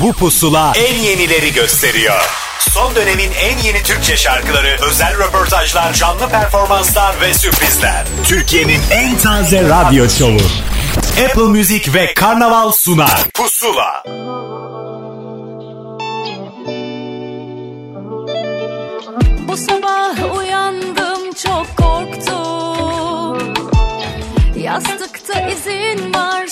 Bu pusula en yenileri gösteriyor. Son dönemin en yeni Türkçe şarkıları, özel röportajlar, canlı performanslar ve sürprizler. Türkiye'nin en taze radyo şovu. Apple Music ve Karnaval sunar. Pusula. Bu sabah uyandım çok korktum Yastıkta izin var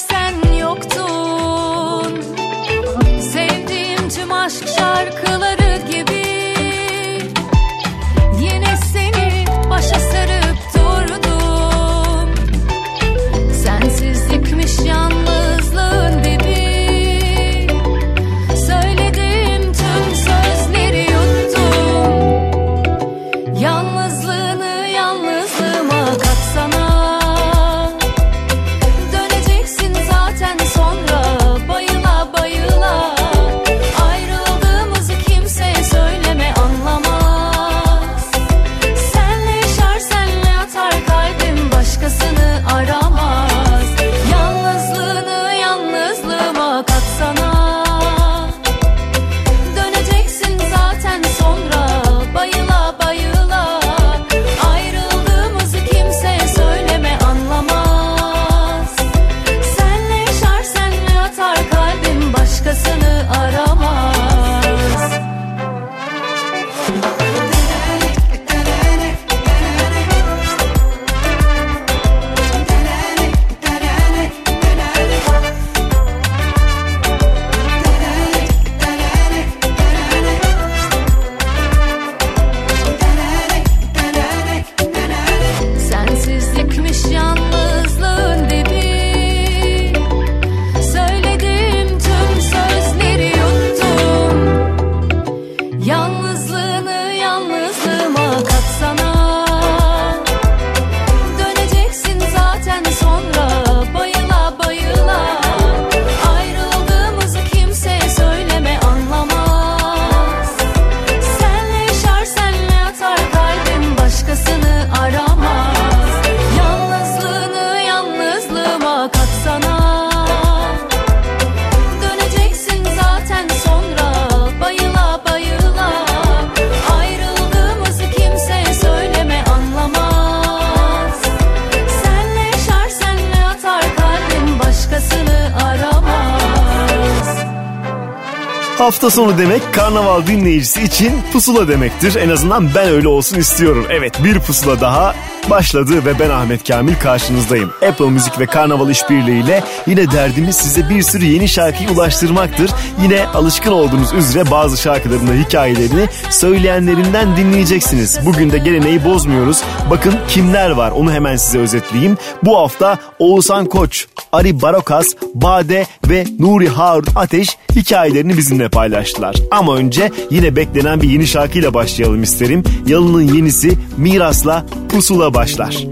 Hafta sonu demek karnaval dinleyicisi için pusula demektir. En azından ben öyle olsun istiyorum. Evet bir pusula daha başladı ve ben Ahmet Kamil karşınızdayım. Apple Müzik ve Karnaval işbirliğiyle yine derdimiz size bir sürü yeni şarkıyı ulaştırmaktır. Yine alışkın olduğunuz üzere bazı şarkıların da hikayelerini söyleyenlerinden dinleyeceksiniz. Bugün de geleneği bozmuyoruz. Bakın kimler var onu hemen size özetleyeyim. Bu hafta Oğuzhan Koç, Ari Barokas, Bade ve Nuri Harun Ateş hikayelerini bizimle paylaştılar. Ama önce yine beklenen bir yeni şarkıyla başlayalım isterim. Yalın'ın yenisi Miras'la Pusula başlar.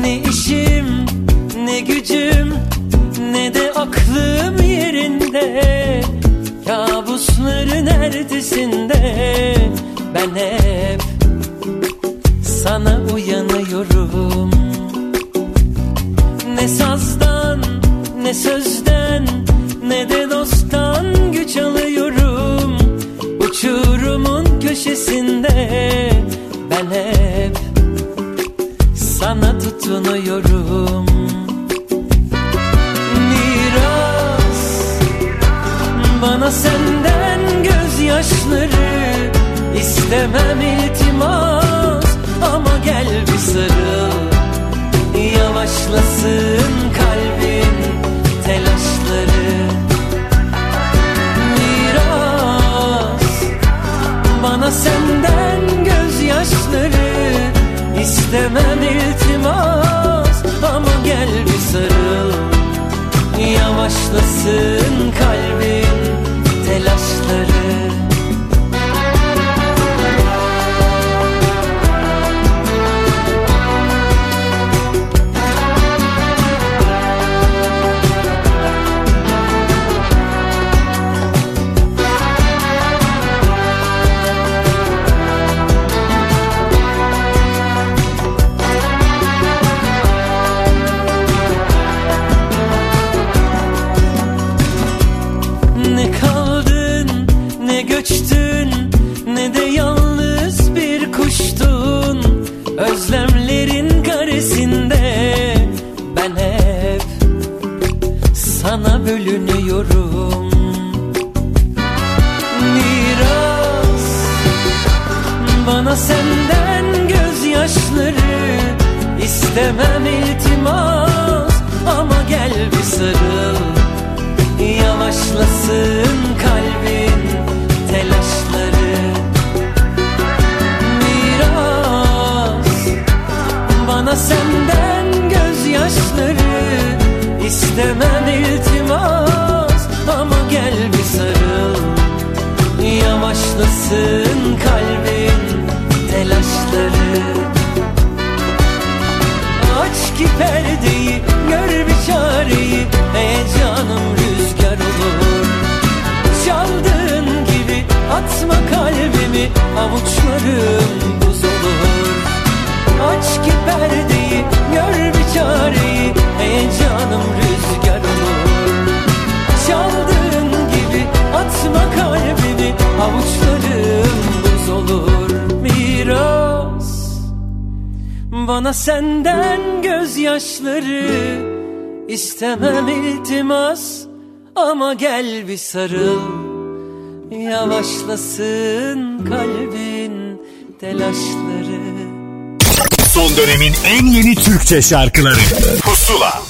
Ne işim ne gücüm ne de aklım yerinde. Kabusların ertesinde ben hep sana uyanıyorum. Ne sazdan ne sözden ne de dosttan güç alıyorum. Uçurumun köşesinde sana tutunuyorum. Miras bana senden gözyaşları istemem iltimas. Ama gel bir sarıl Yavaşlasın kalbin telaşları. Miras bana senden istemem iltimas ama gel bir sarıl. Yavaşlasın kalbin istemem iltimas ama gel bir sarıl. Yavaşlasın kalbin telaşları. Miras bana senden gözyaşları istemem Avuçlarım buz olur Aç ki perdeyi gör bir çareyi Heyecanım rüzgar olur. Çaldığın gibi atma kalbimi Avuçlarım buz olur Miras bana senden gözyaşları istemem iltimas. Ama gel bir sarıl Yavaşlasın kalbin telaşları. Son dönemin en yeni Türkçe şarkıları. Pusula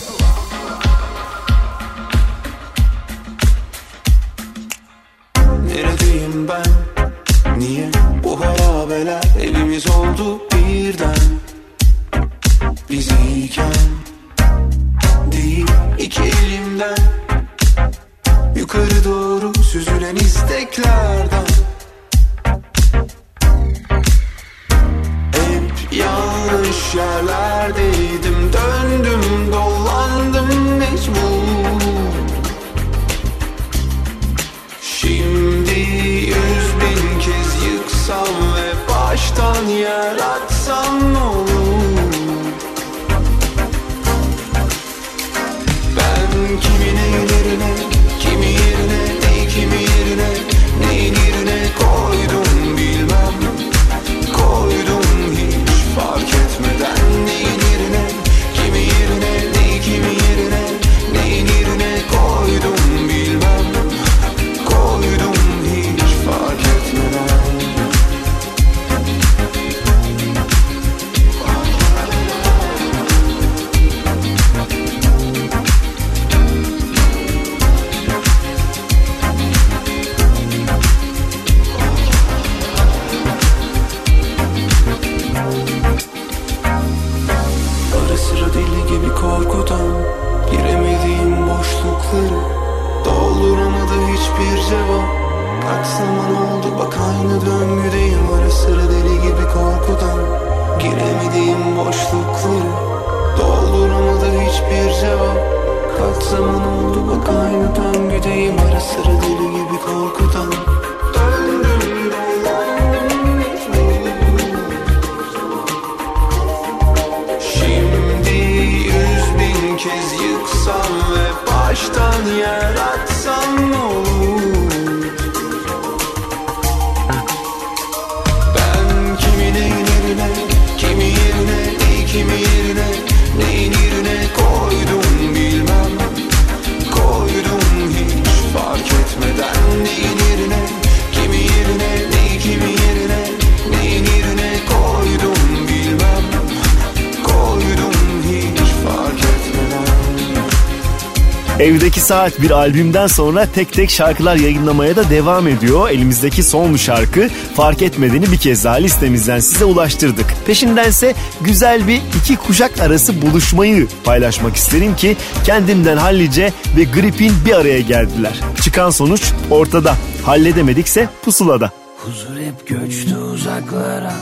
Evdeki Saat bir albümden sonra tek tek şarkılar yayınlamaya da devam ediyor. Elimizdeki son şarkı fark etmediğini bir kez daha listemizden size ulaştırdık. Peşindense güzel bir iki kuşak arası buluşmayı paylaşmak isterim ki kendimden hallice ve gripin bir araya geldiler. Çıkan sonuç ortada. Halledemedikse pusulada. Huzur hep göçtü uzaklara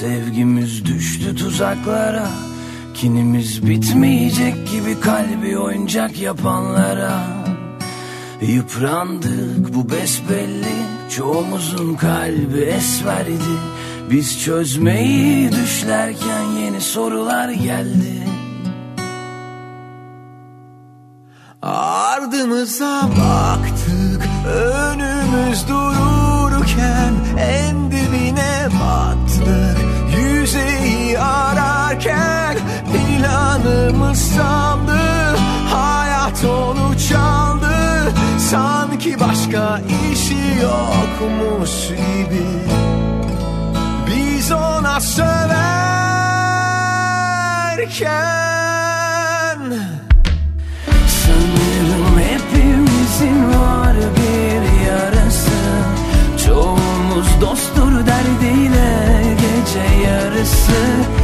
Sevgimiz düştü tuzaklara Kinimiz bitmeyecek gibi kalbi oyuncak yapanlara. Yıprandık bu besbelli Çoğumuzun kalbi esverdi. Biz çözmeyi düşlerken yeni sorular geldi. Ardımıza baktık önümüz dururken battık. Yüzeyi ararken planımız sandı Hayat onu çaldı. Sanki başka işi yokmuş gibi. Biz ona söverken Sanırım hepimizin var bir yarası. Çoğumuz dosttur derdiyle gece yarısı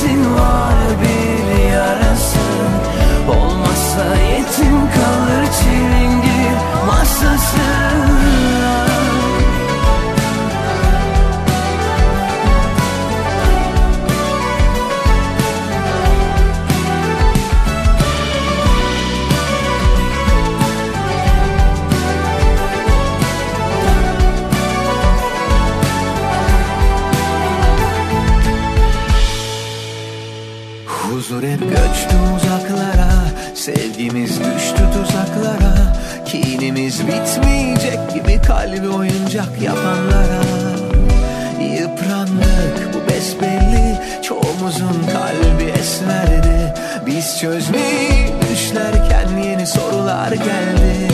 hepimizin var bir yarası. Olmazsa yetim kalır çilingir masası Huzur hep göçtü uzaklara Sevgimiz düştü tuzaklara. Kinimiz bitmeyecek gibi kalbi oyuncak yapanlara. Yıprandık bu besbelli Çoğumuzun kalbi esmerdi. Biz çözmeyi düşlerken yeni sorular geldi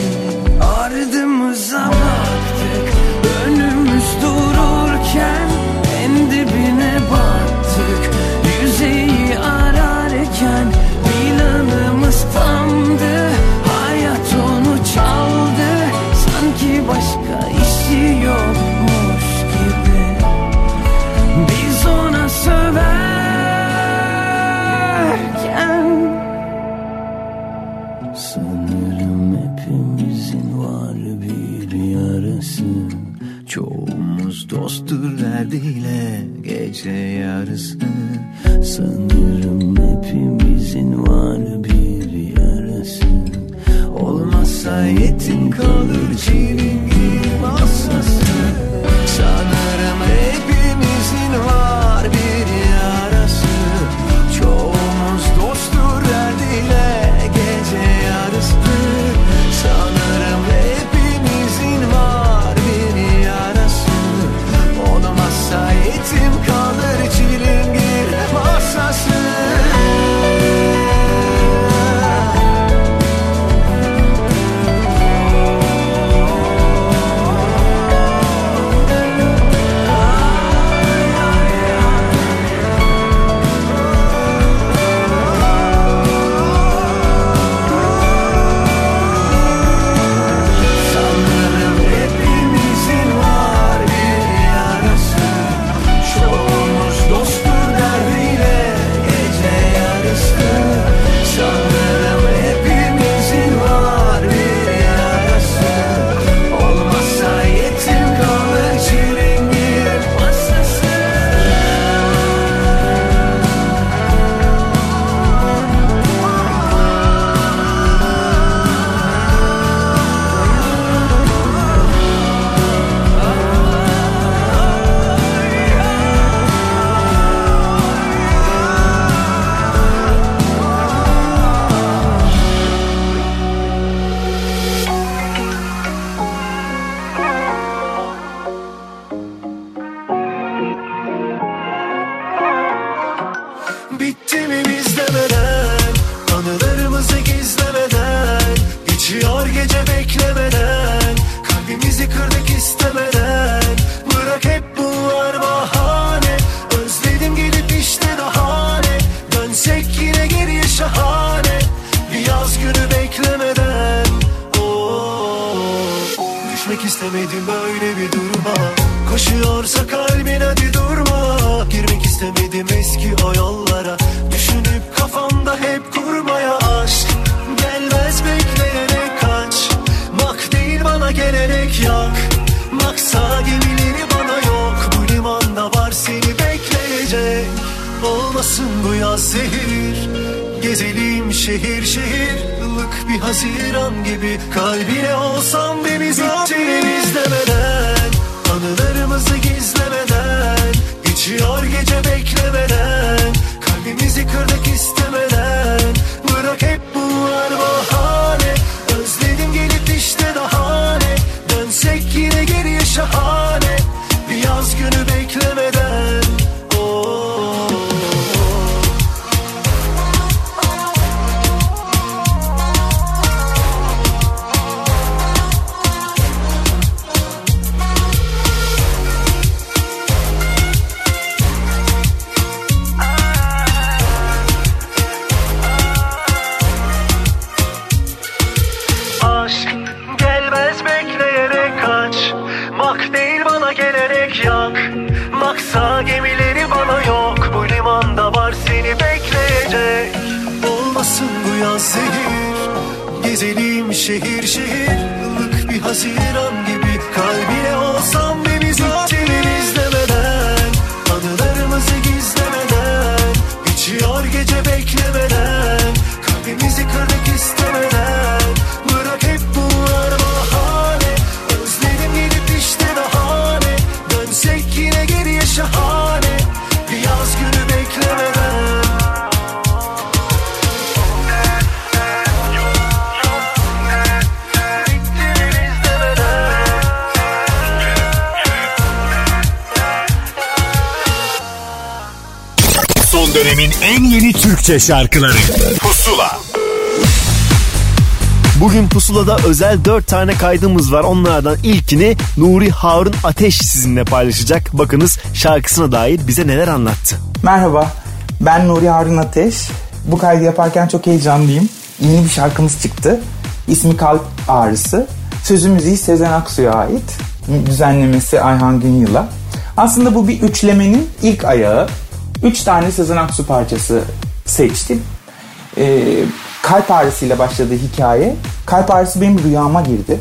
gece yarısı Sanırım istemedim böyle bir duruma Koşuyorsa kalbin hadi durma. Girmek istemedim eski o yollara Düşünüp kafamda hep kurmaya aşk. Gelmez bekleyerek kaç. Mak değil bana gelerek yak. Maksa gemileri bana yok. Bu limanda var seni bekleyecek. Olmasın bu yaz zehir. Gezelim şehir şehir ılık bir haziran gibi Kalbine olsam ve biz bittiniz demeden Anılarımızı gizlemeden Geçiyor gece beklemeden Kalbimizi kırdık Türkçe şarkıları Pusula Bugün Pusula'da özel 4 tane kaydımız var. Onlardan ilkini Nuri Harun Ateş sizinle paylaşacak. Bakınız şarkısına dair bize neler anlattı. Merhaba, ben Nuri Harun Ateş. Bu kaydı yaparken çok heyecanlıyım. Yeni bir şarkımız çıktı. İsmi Kalp Ağrısı. Sözü müziği Sezen Aksu'ya ait. Düzenlemesi Ayhan Günyıl'a. Aslında bu bir üçlemenin ilk ayağı. Üç tane Sezen Aksu parçası seçtim. Ee, kalp ağrısıyla başladı hikaye. Kalp ağrısı benim rüyama girdi.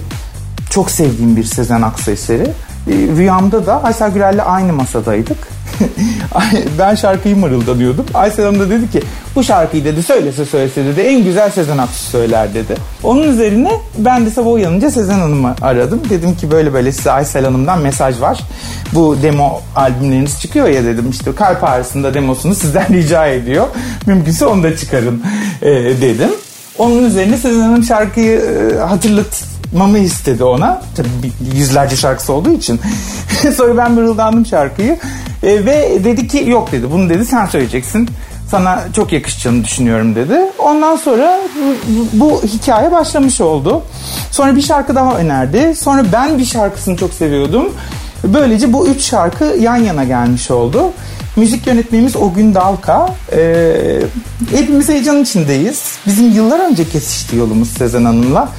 Çok sevdiğim bir Sezen Aksu eseri. Ee, rüyamda da Aysel Gürel'le aynı masadaydık. ben şarkıyı mırıldanıyordum. Aysel Hanım da dedi ki bu şarkıyı dedi söylese söylese dedi en güzel Sezen Aksu söyler dedi. Onun üzerine ben de sabah uyanınca Sezen Hanım'ı aradım. Dedim ki böyle böyle size Aysel Hanım'dan mesaj var. Bu demo albümleriniz çıkıyor ya dedim işte kalp ağrısında demosunu sizden rica ediyor. Mümkünse onu da çıkarın e, dedim. Onun üzerine Sezen Hanım şarkıyı e, hatırlatmamı istedi ona. Tabii yüzlerce şarkısı olduğu için. Sonra ben mırıldandım şarkıyı. E, ve dedi ki yok dedi bunu dedi sen söyleyeceksin. Sana çok yakışacağını düşünüyorum dedi. Ondan sonra bu, hikaye başlamış oldu. Sonra bir şarkı daha önerdi. Sonra ben bir şarkısını çok seviyordum. Böylece bu üç şarkı yan yana gelmiş oldu. Müzik yönetmenimiz O Gün Dalka. Ee, hepimiz heyecan içindeyiz. Bizim yıllar önce kesişti yolumuz Sezen Hanım'la.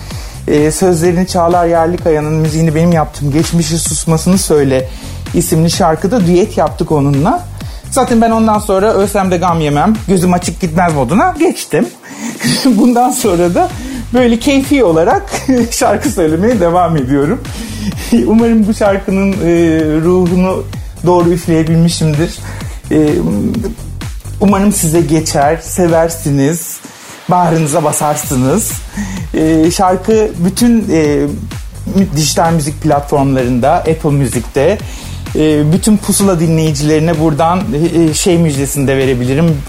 Ee, sözlerini Çağlar Yerlikaya'nın müziğini benim yaptım. Geçmişi susmasını söyle isimli şarkıda düet yaptık onunla. Zaten ben ondan sonra ölsem de gam yemem, gözüm açık gitmez moduna geçtim. Bundan sonra da böyle keyfi olarak şarkı söylemeye devam ediyorum. Umarım bu şarkının e, ruhunu doğru üfleyebilmişimdir. E, umarım size geçer, seversiniz, bağrınıza basarsınız. E, şarkı bütün e, dijital müzik platformlarında, Apple Müzik'te, e, bütün pusula dinleyicilerine buradan e, şey müjdesini de verebilirim.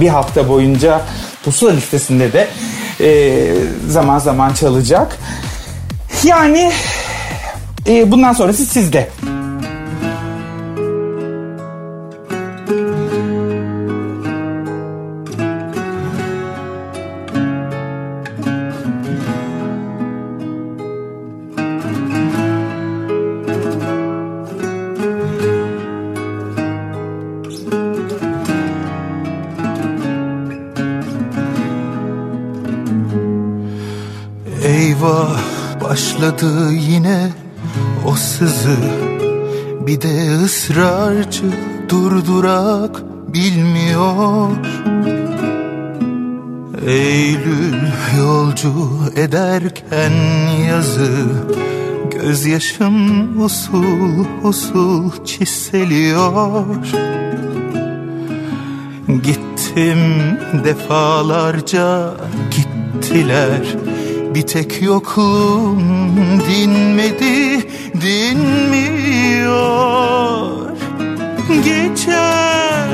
Bir, hafta boyunca pusula listesinde de e, zaman zaman çalacak. Yani e, bundan sonrası sizde. Israrcı durdurak bilmiyor. Eylül yolcu ederken yazı Gözyaşım usul usul çiseliyor. Gittim defalarca gittiler. Bir tek yokluğum dinmedi dinmiyor Geçer.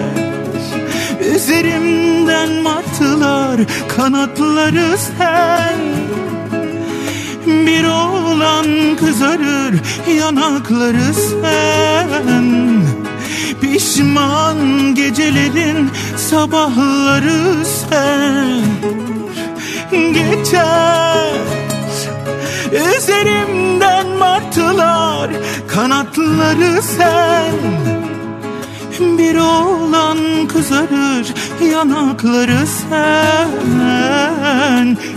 Üzerimden martılar kanatları sen. Bir oğlan kızarır yanakları sen. Pişman gecelerin sabahları sen. Geçer. Üzerimden martılar kanatları sen bir oğlan kızarır yanakları sen.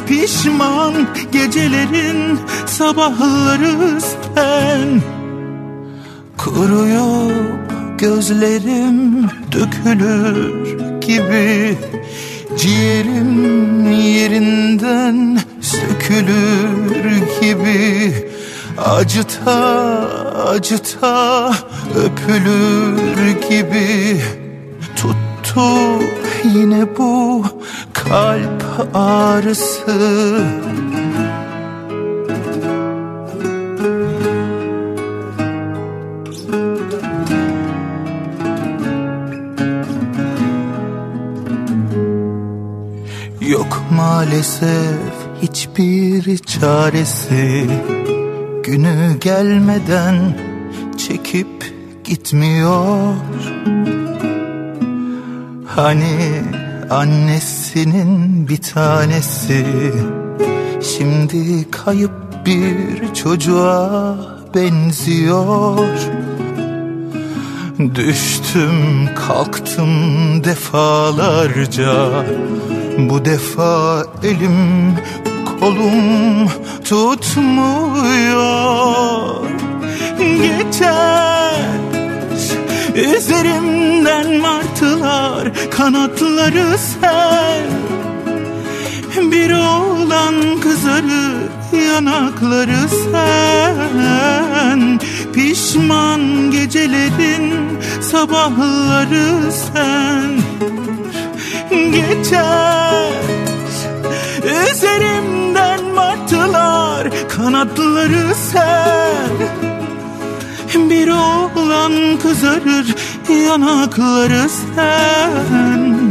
Pişman gecelerin sabahları sen. Kuruyor gözlerim dökülür gibi Ciğerim yerinden sökülür gibi Acıta acıta öpülür gibi Tuttu yine bu kalp ağrısı. Yok maalesef hiçbir çaresi Günü gelmeden çekip gitmiyor. Hani annesinin bir tanesi Şimdi kayıp bir çocuğa benziyor. Düştüm kalktım defalarca Bu defa elim kolum tutmuyor. Geçer. Üzerimden martılar Kanatları sen Bir oğlan kızarır yanakları sen. Pişman gecelerin sabahları sen. Geçer. Üzerimden martılar Kanatları sen Bir oğlan kızarır yanakları sen.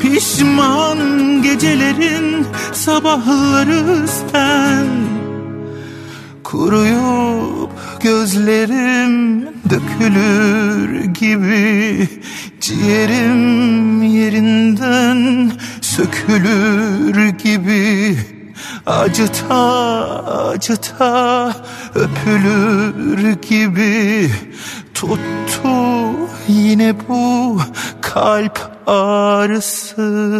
Pişman gecelerin sabahları sen. Kuruyup gözlerim dökülür gibi Ciğerim yerinden sökülür gibi Acıta acıta öpülür gibi Tuttu yine bu kalp ağrısı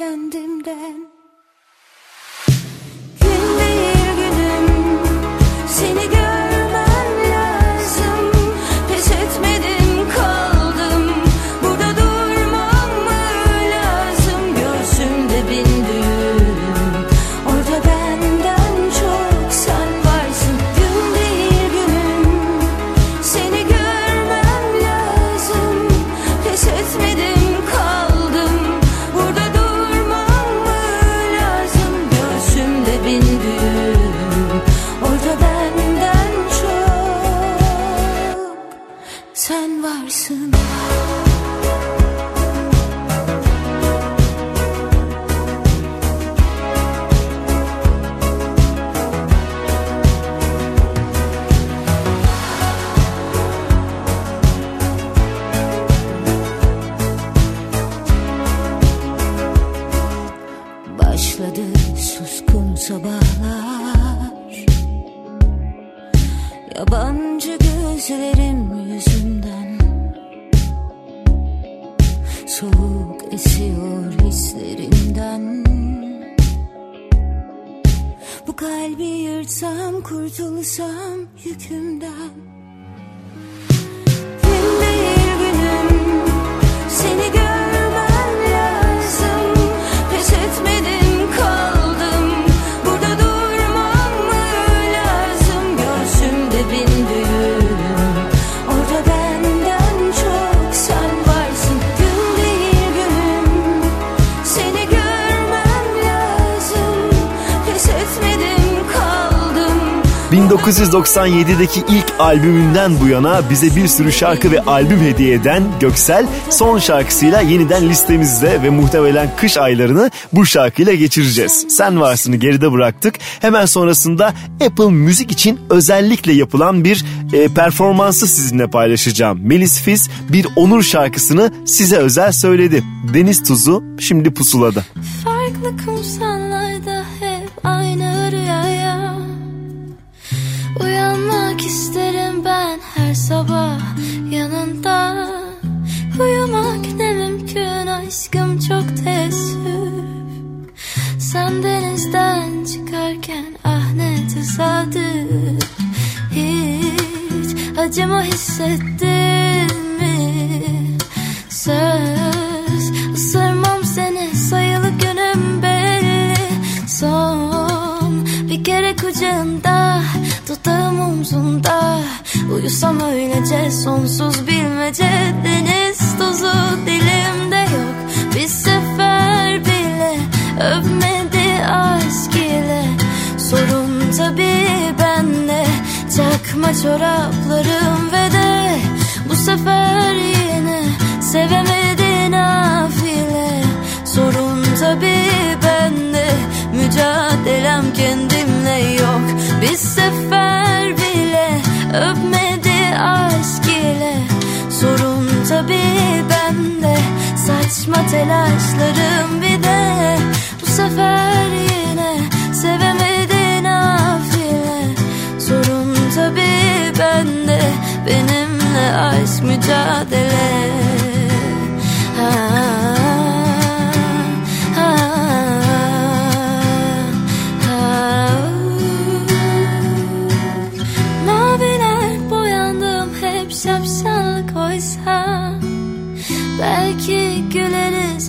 can 1997'deki ilk albümünden bu yana bize bir sürü şarkı ve albüm hediye eden Göksel son şarkısıyla yeniden listemizde ve muhtemelen kış aylarını bu şarkıyla geçireceğiz. Sen varsını geride bıraktık. Hemen sonrasında Apple Müzik için özellikle yapılan bir e, performansı sizinle paylaşacağım. Melis Fiz bir onur şarkısını size özel söyledi. Deniz Tuzu şimdi pusulada. Farklı kumsallar aşkım çok teessüf. Sen denizden çıkarken ah ne tesadüf. Hiç acımı hissettin mi? Söz ısırmam seni sayılı günüm belli. Son bir kere kucağında Dudağım omzunda Uyusam öylece sonsuz bilmece Deniz tozu dilimde Bir sefer bile öpmedi aşk ile. Sorun tabi bende. Çakma çoraplarım ve de Bu sefer yine sevemedi nafile. Sorun tabi bende. Mücadelem kendimle yok. Bir sefer bile öpmedi aşk ile. Sorun tabi bende Saçma telaşlarım bir de. Bu sefer yine sevemedi nafile Sorun tabi bende Benimle aşk mücadele. Ha,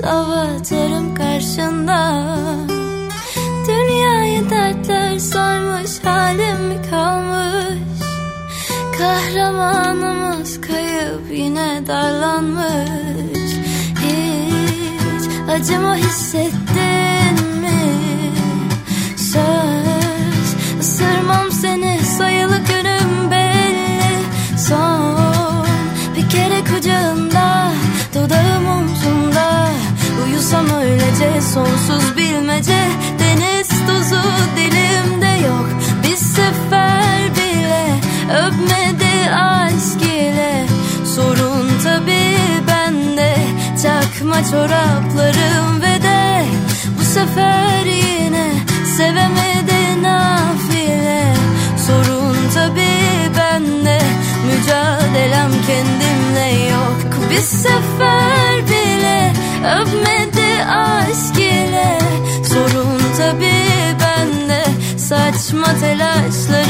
avatarım karşında. Dünyayı dertler sarmış halim mi kalmış? Kahramanımız kayıp yine darlanmış. Hiç acımı hissettin sonsuz bilmece Deniz tuzu dilimde yok. Bir sefer bile öpmedi aşk ile. Sorun tabi bende Çakma çoraplarım ve de Bu sefer yine sevemedi nafile. Sorun tabi bende Mücadelem kendimle yok. Bir sefer bile öpmedi aşk ile Sorun tabi bende Saçma telaşlarım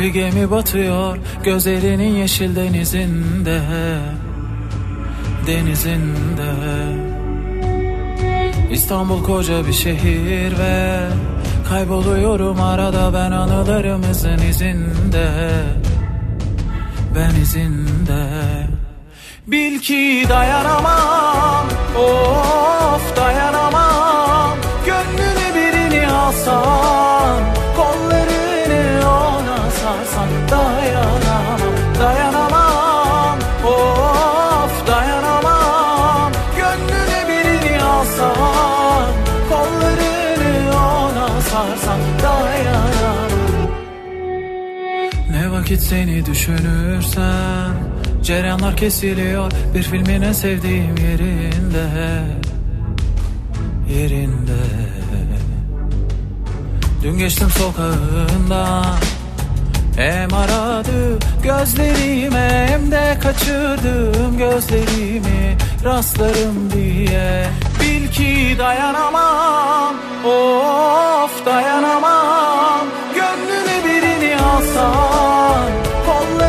Bir gemi batıyor gözlerinin yeşil denizinde Denizinde. İstanbul koca bir şehir ve Kayboluyorum arada ben anılarımızın izinde Ben izinde. Bil ki dayanamam Of dayanamam Gönlünü birini alsan vakit seni düşünürsem Cereyanlar kesiliyor bir filmin en sevdiğim yerinde Yerinde. Dün geçtim sokağından Hem aradı gözlerime Hem de kaçırdım gözlerimi Rastlarım diye. Bil ki dayanamam Of dayanamam Gönlünü អសរ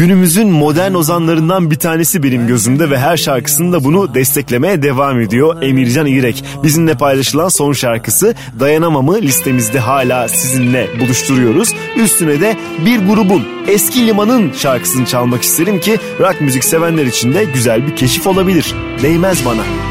günümüzün modern ozanlarından bir tanesi benim gözümde ve her şarkısında bunu desteklemeye devam ediyor Emircan İrek. Bizimle paylaşılan son şarkısı Dayanamamı listemizde hala sizinle buluşturuyoruz. Üstüne de bir grubun Eski Liman'ın şarkısını çalmak isterim ki rock müzik sevenler için de güzel bir keşif olabilir. Değmez bana.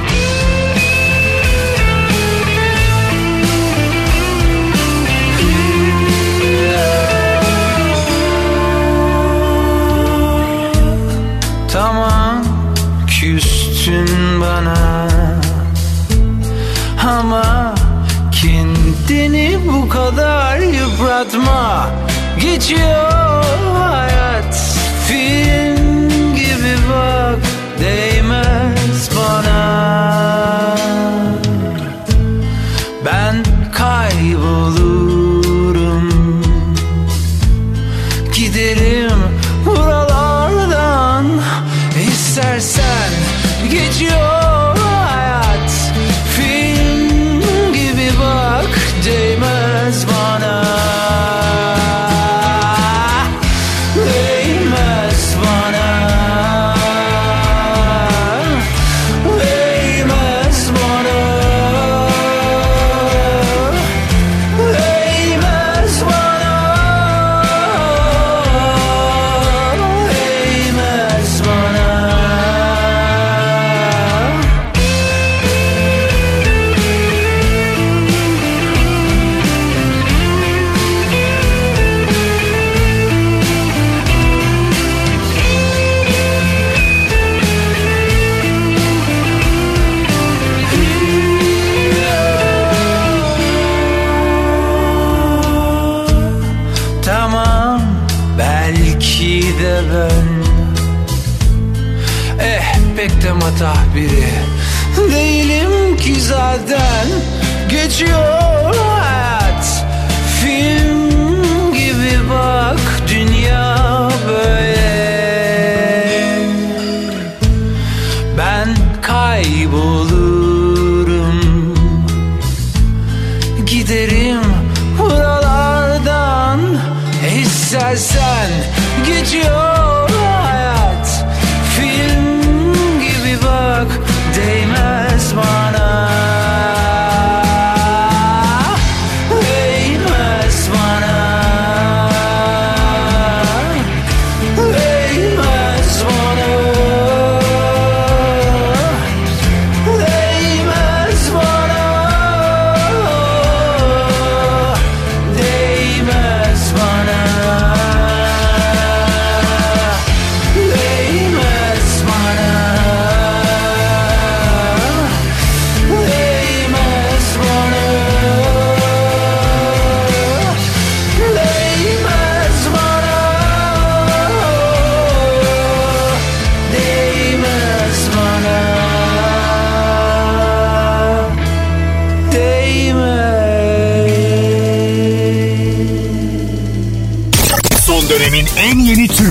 kadar yıpratma. Geçiyor hayat. Film gibi bak değmez.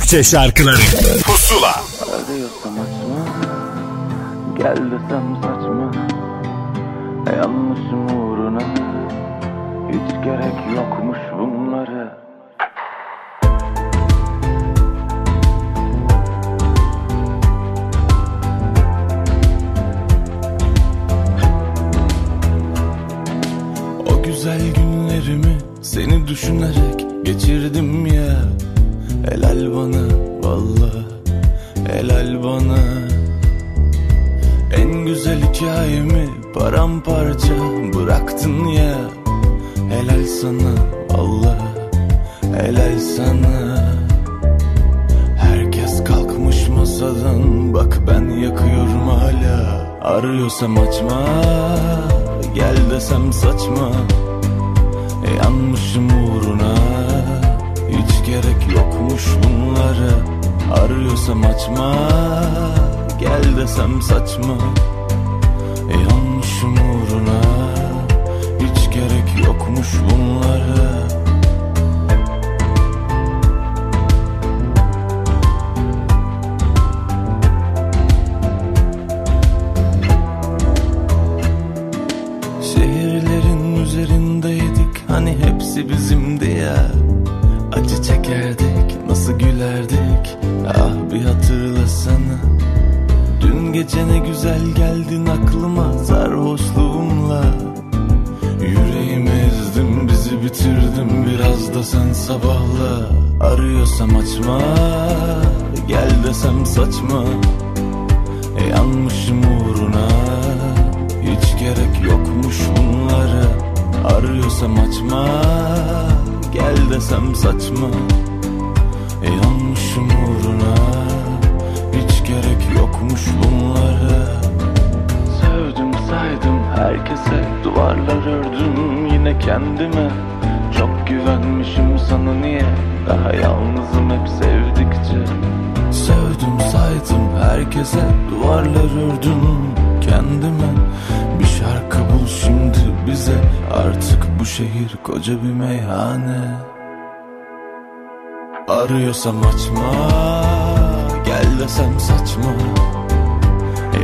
Bahçe şarkıları. Daha yalnızım hep sevdikçe. Sevdim saydım herkese duvarlar ördüm kendime. Bir şarkı bul şimdi bize artık bu şehir koca bir meyhane. Arıyorsam açma gel desem saçma.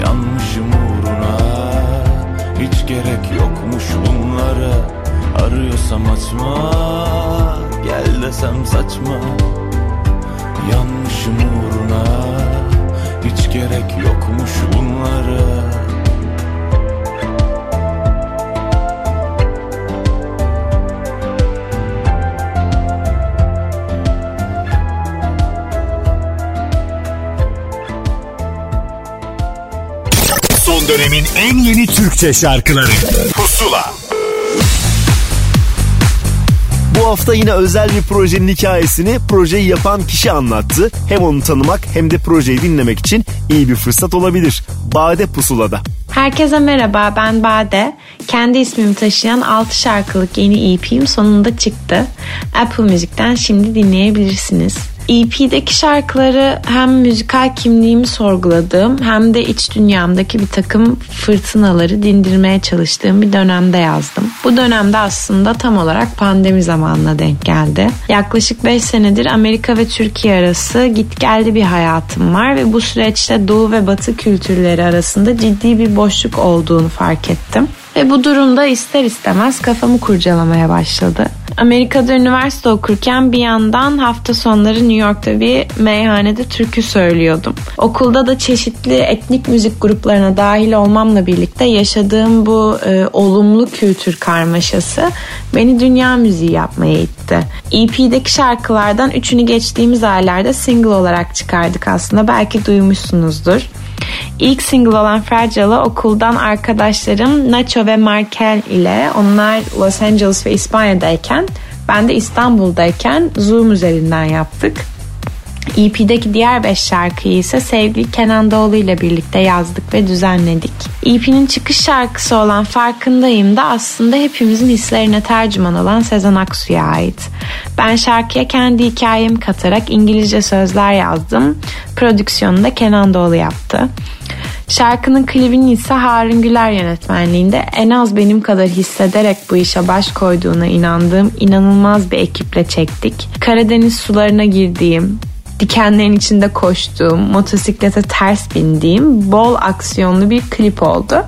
Yanmışım uğruna hiç gerek yokmuş bunlara Arıyorsam açma gel desem saçma. Yanmışım uğruna hiç gerek yokmuş bunlara. Son dönemin en yeni Türkçe şarkıları. Pusula Bu hafta yine özel bir projenin hikayesini projeyi yapan kişi anlattı. Hem onu tanımak hem de projeyi dinlemek için iyi bir fırsat olabilir. Bade Pusula'da. Herkese merhaba ben Bade. Kendi ismimi taşıyan 6 şarkılık yeni EP'im sonunda çıktı. Apple Müzik'ten şimdi dinleyebilirsiniz. EP'deki şarkıları hem müzikal kimliğimi sorguladığım hem de iç dünyamdaki bir takım fırtınaları dindirmeye çalıştığım bir dönemde yazdım. Bu dönemde aslında tam olarak pandemi zamanına denk geldi. Yaklaşık 5 senedir Amerika ve Türkiye arası git geldi bir hayatım var ve bu süreçte Doğu ve Batı kültürleri arasında ciddi bir boşluk olduğunu fark ettim. Ve bu durumda ister istemez kafamı kurcalamaya başladı. Amerika'da üniversite okurken bir yandan hafta sonları New York'ta bir meyhanede türkü söylüyordum. Okulda da çeşitli etnik müzik gruplarına dahil olmamla birlikte yaşadığım bu e, olumlu kültür karmaşası beni dünya müziği yapmaya itti. EP'deki şarkılardan üçünü geçtiğimiz aylarda single olarak çıkardık aslında belki duymuşsunuzdur. İlk single olan Fragile'ı okuldan arkadaşlarım Nacho ve Markel ile onlar Los Angeles ve İspanya'dayken ben de İstanbul'dayken Zoom üzerinden yaptık. EP'deki diğer 5 şarkıyı ise sevgili Kenan Doğulu ile birlikte yazdık ve düzenledik. EP'nin çıkış şarkısı olan Farkındayım da aslında hepimizin hislerine tercüman olan Sezen Aksu'ya ait. Ben şarkıya kendi hikayemi katarak İngilizce sözler yazdım. Prodüksiyonu da Kenan Doğulu yaptı. Şarkının klibini ise Harun Güler yönetmenliğinde en az benim kadar hissederek bu işe baş koyduğuna inandığım inanılmaz bir ekiple çektik. Karadeniz sularına girdiğim, dikenlerin içinde koştuğum, motosiklete ters bindiğim bol aksiyonlu bir klip oldu.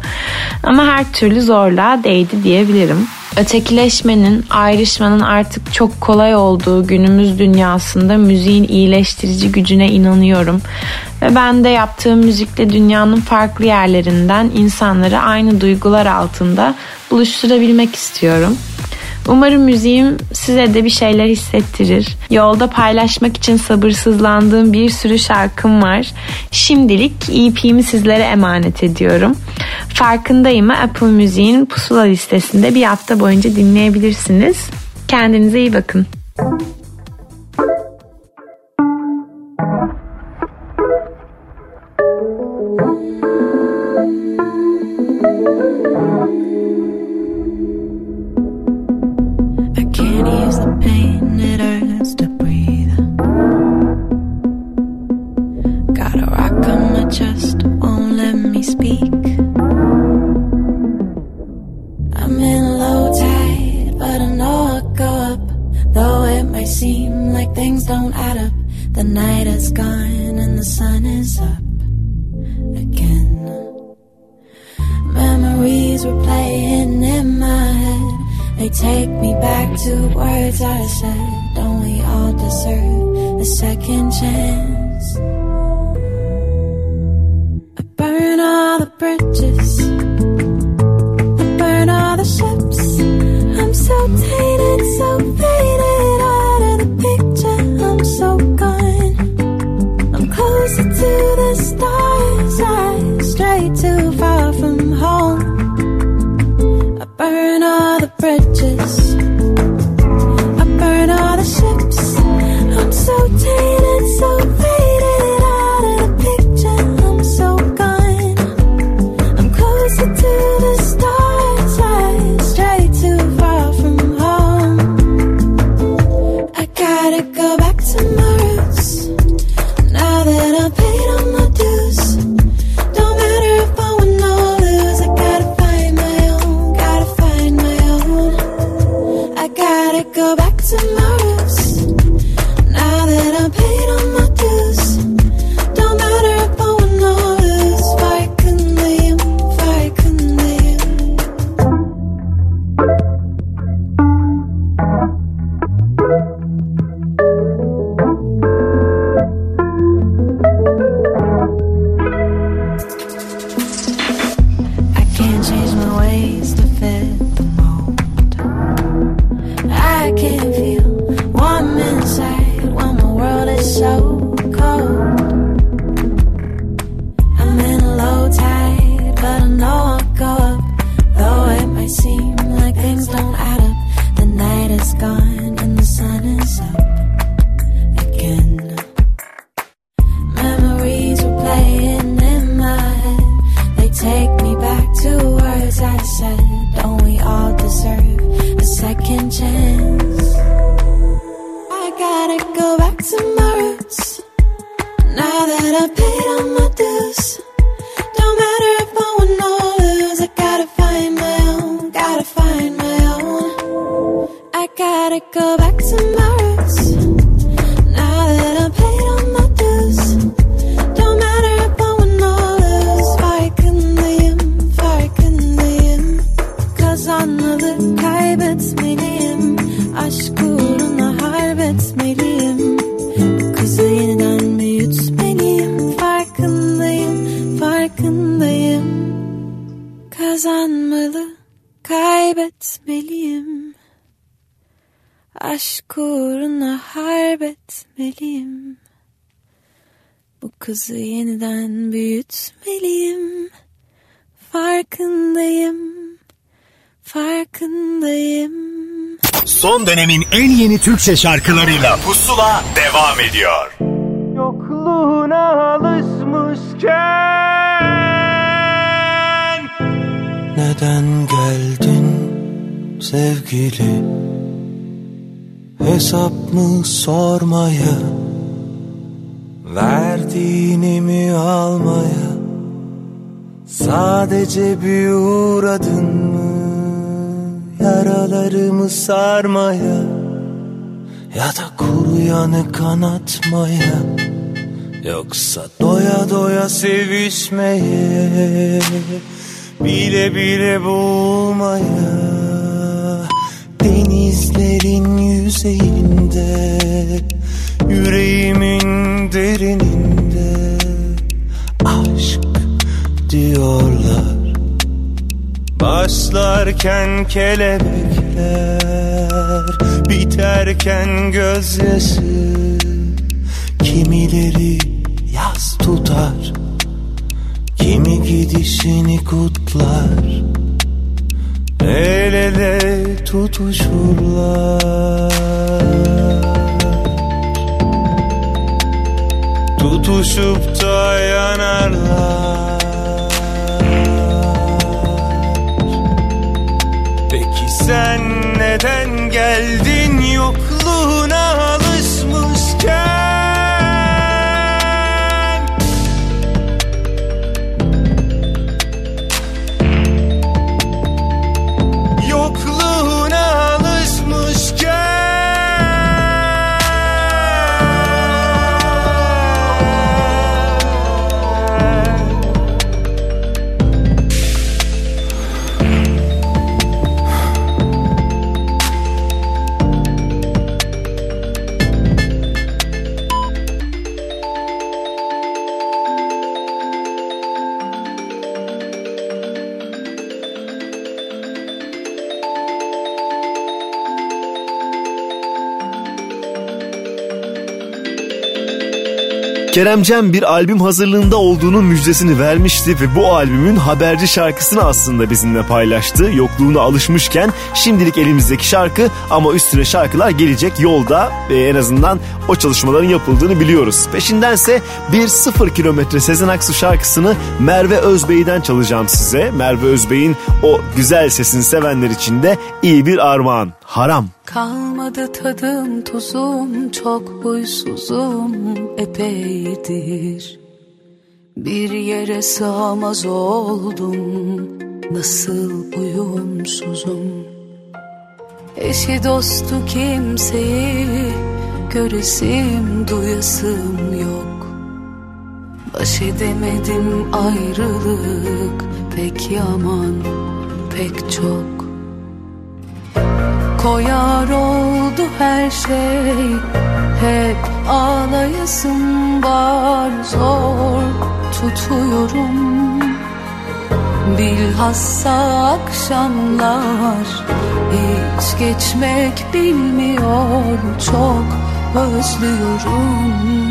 Ama her türlü zorluğa değdi diyebilirim. Ötekileşmenin, ayrışmanın artık çok kolay olduğu günümüz dünyasında müziğin iyileştirici gücüne inanıyorum. Ve ben de yaptığım müzikle dünyanın farklı yerlerinden insanları aynı duygular altında buluşturabilmek istiyorum. Umarım müziğim size de bir şeyler hissettirir. Yolda paylaşmak için sabırsızlandığım bir sürü şarkım var. Şimdilik EP'mi sizlere emanet ediyorum. Farkındayım Apple Müziğin pusula listesinde bir hafta boyunca dinleyebilirsiniz. Kendinize iyi bakın. Rock won't let me speak. I'm in low tide, but I know I'll go up. Though it may seem like things don't add up, the night is gone and the sun is up again. Memories were playing in my head. They take me back to words I said. Don't we all deserve a second chance? Bridges. aşkımızı yeniden büyütmeliyim. Farkındayım, farkındayım. Son dönemin en yeni Türkçe şarkılarıyla Pusula devam ediyor. Yokluğuna alışmışken Neden geldin sevgili Hesap mı sormaya Verdiğinimi almaya Sadece bir uğradın mı? Yaralarımı sarmaya Ya da kuru kuruyanı kanatmaya Yoksa doya doya sevişmeye Bile bile boğulmaya Denizlerin yüzeyinde Yüreğimin derininde aşk diyorlar. Başlarken kelebekler Biterken gözyaşı Kimileri yaz tutar Kimi gidişini kutlar. El ele tutuşurlar. tutuşup da yanarlar Peki sen neden geldin? Keremcem bir albüm hazırlığında olduğunun müjdesini vermişti ve bu albümün haberci şarkısını aslında bizimle paylaştı. Yokluğuna alışmışken şimdilik elimizdeki şarkı ama üstüne şarkılar gelecek yolda e, en azından o çalışmaların yapıldığını biliyoruz. Peşindense bir sıfır kilometre Sezen Aksu şarkısını Merve Özbey'den çalacağım size. Merve Özbey'in o güzel sesini sevenler için de iyi bir armağan. Haram. Kalmadı tadım tuzum çok huysuzum epeydir Bir yere sığamaz oldum nasıl uyumsuzum Eşi dostu kimseyi göresim duyasım yok. Baş edemedim ayrılık pek yaman pek çok. Koyar oldu her şey Hep ağlayasım var Zor tutuyorum. Bilhassa akşamlar Hiç geçmek bilmiyor Çok özlüyorum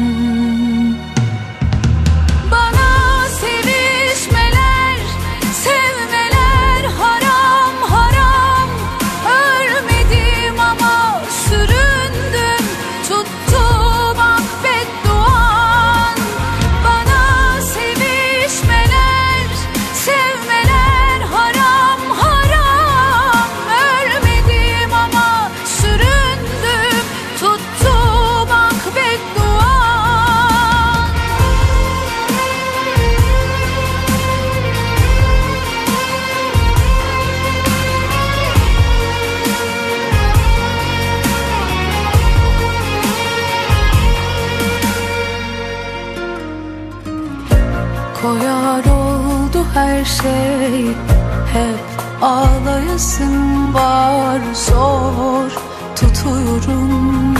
şey Hep ağlayasım var Zor tutuyorum.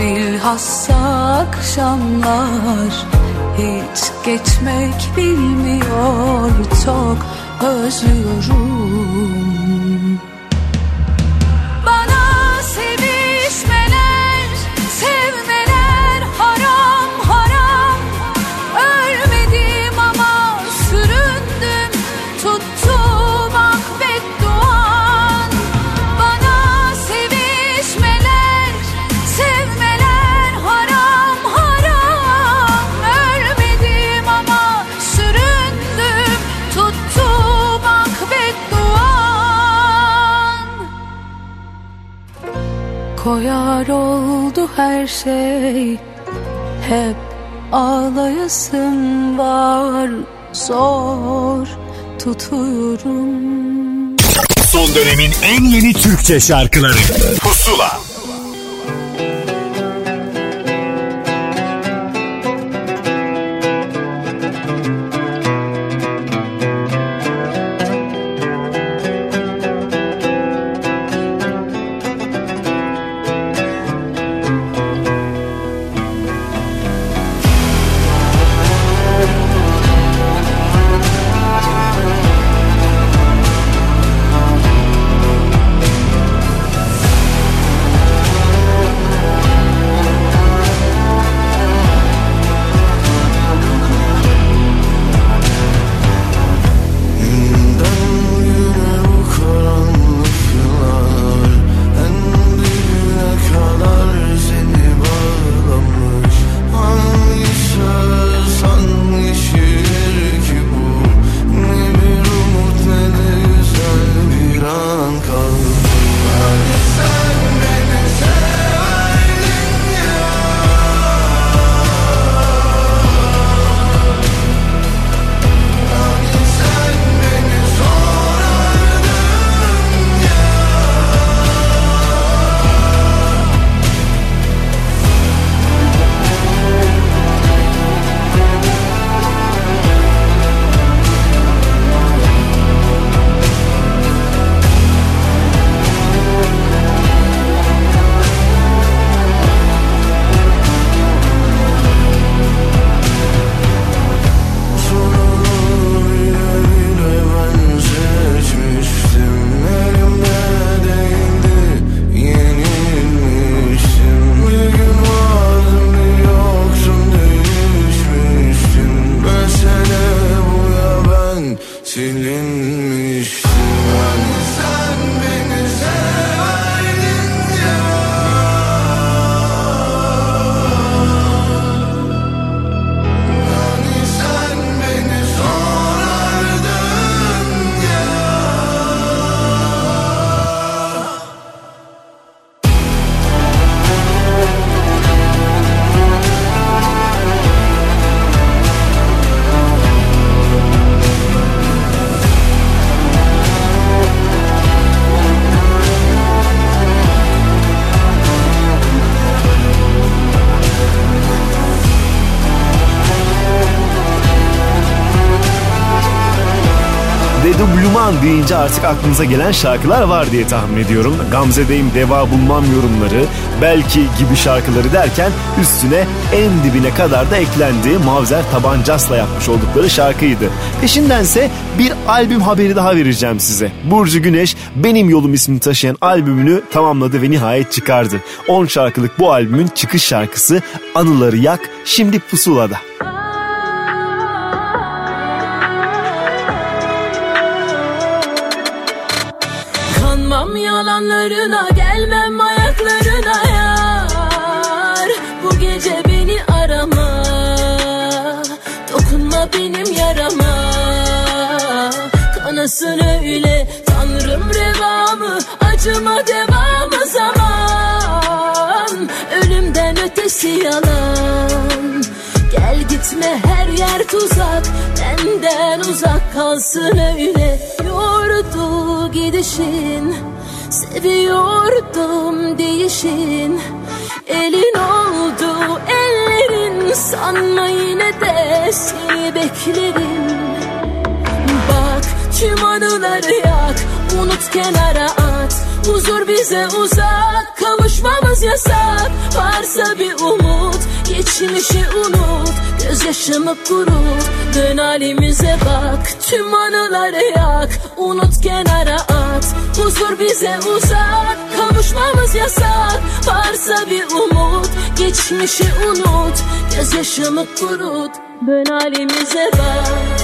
Bilhassa akşamlar Hiç geçmek bilmiyor Çok özlüyorum Koyar oldu her şey. Hep ağlayasım var Zor tutuyorum. Son dönemin en yeni Türkçe şarkıları. Pusula deyince artık aklınıza gelen şarkılar var diye tahmin ediyorum. Gamze'deyim deva bulmam yorumları, belki gibi şarkıları derken üstüne en dibine kadar da eklendi. Mavzer Tabancas'la yapmış oldukları şarkıydı. Peşindense bir albüm haberi daha vereceğim size. Burcu Güneş Benim Yolum ismini taşıyan albümünü tamamladı ve nihayet çıkardı. 10 şarkılık bu albümün çıkış şarkısı Anıları Yak şimdi pusulada. Tuzak Benden uzak kalsın öyle. Yordu gidişin Seviyordum değişin. Elin oldu ellerin Sanma yine de seni beklerim. Bak tüm anıları yak Unut kenara at. Huzur bize uzak Kavuşmamız yasak. Varsa bir umut Geçmişi unut Gözyaşımı kurut Dön halimize bak. Tüm anıları yak Unut kenara at. Huzur bize uzak Kavuşmamız yasak. Varsa bir umut Geçmişi unut. Gözyaşımı kurut Dön halimize bak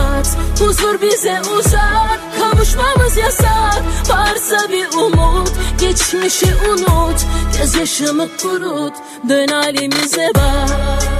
Huzur bize uzak Kavuşmamız yasak. Varsa bir umut. Geçmişi unut. Gözyaşımı kurut. Dön halimize bak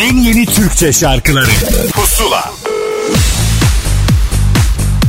en yeni Türkçe şarkıları Pusula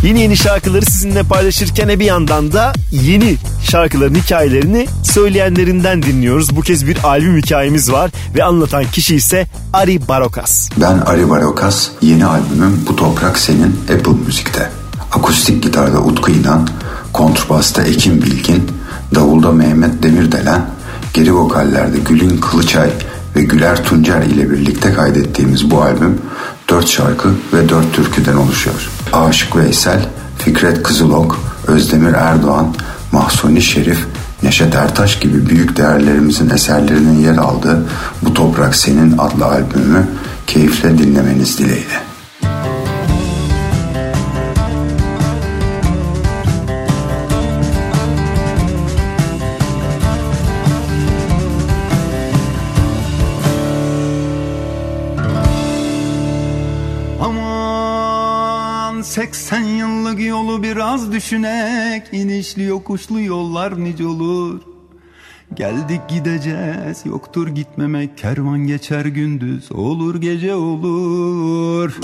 Yeni yeni şarkıları sizinle paylaşırken bir yandan da yeni şarkıların hikayelerini söyleyenlerinden dinliyoruz. Bu kez bir albüm hikayemiz var ve anlatan kişi ise Ari Barokas. Ben Ari Barokas, yeni albümüm Bu Toprak Senin Apple Müzik'te. Akustik gitarda Utku İnan, kontrbasta Ekim Bilgin, davulda Mehmet Demirdelen, geri vokallerde Gülün Kılıçay ve Güler Tuncer ile birlikte kaydettiğimiz bu albüm 4 şarkı ve 4 türküden oluşuyor. Aşık Veysel, Fikret Kızılok, Özdemir Erdoğan, Mahsuni Şerif, Neşet Ertaş gibi büyük değerlerimizin eserlerinin yer aldığı Bu Toprak Senin adlı albümü keyifle dinlemeniz dileğiyle. Yolu biraz düşünek inişli yokuşlu yollar nice olur. Geldik gideceğiz yoktur gitmemek kervan geçer gündüz olur gece olur.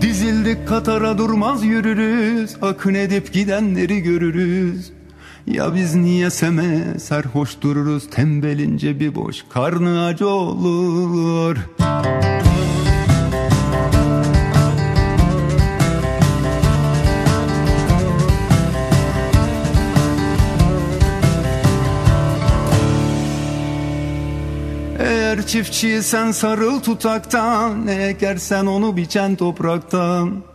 Dizildik Katar'a durmaz yürürüz Akın edip gidenleri görürüz Ya biz niye seme serhoş dururuz? Tembelince bir boş karnı acı olur. Eğer çiftçiysen sarıl tutaktan Ne ekersen onu biçen topraktan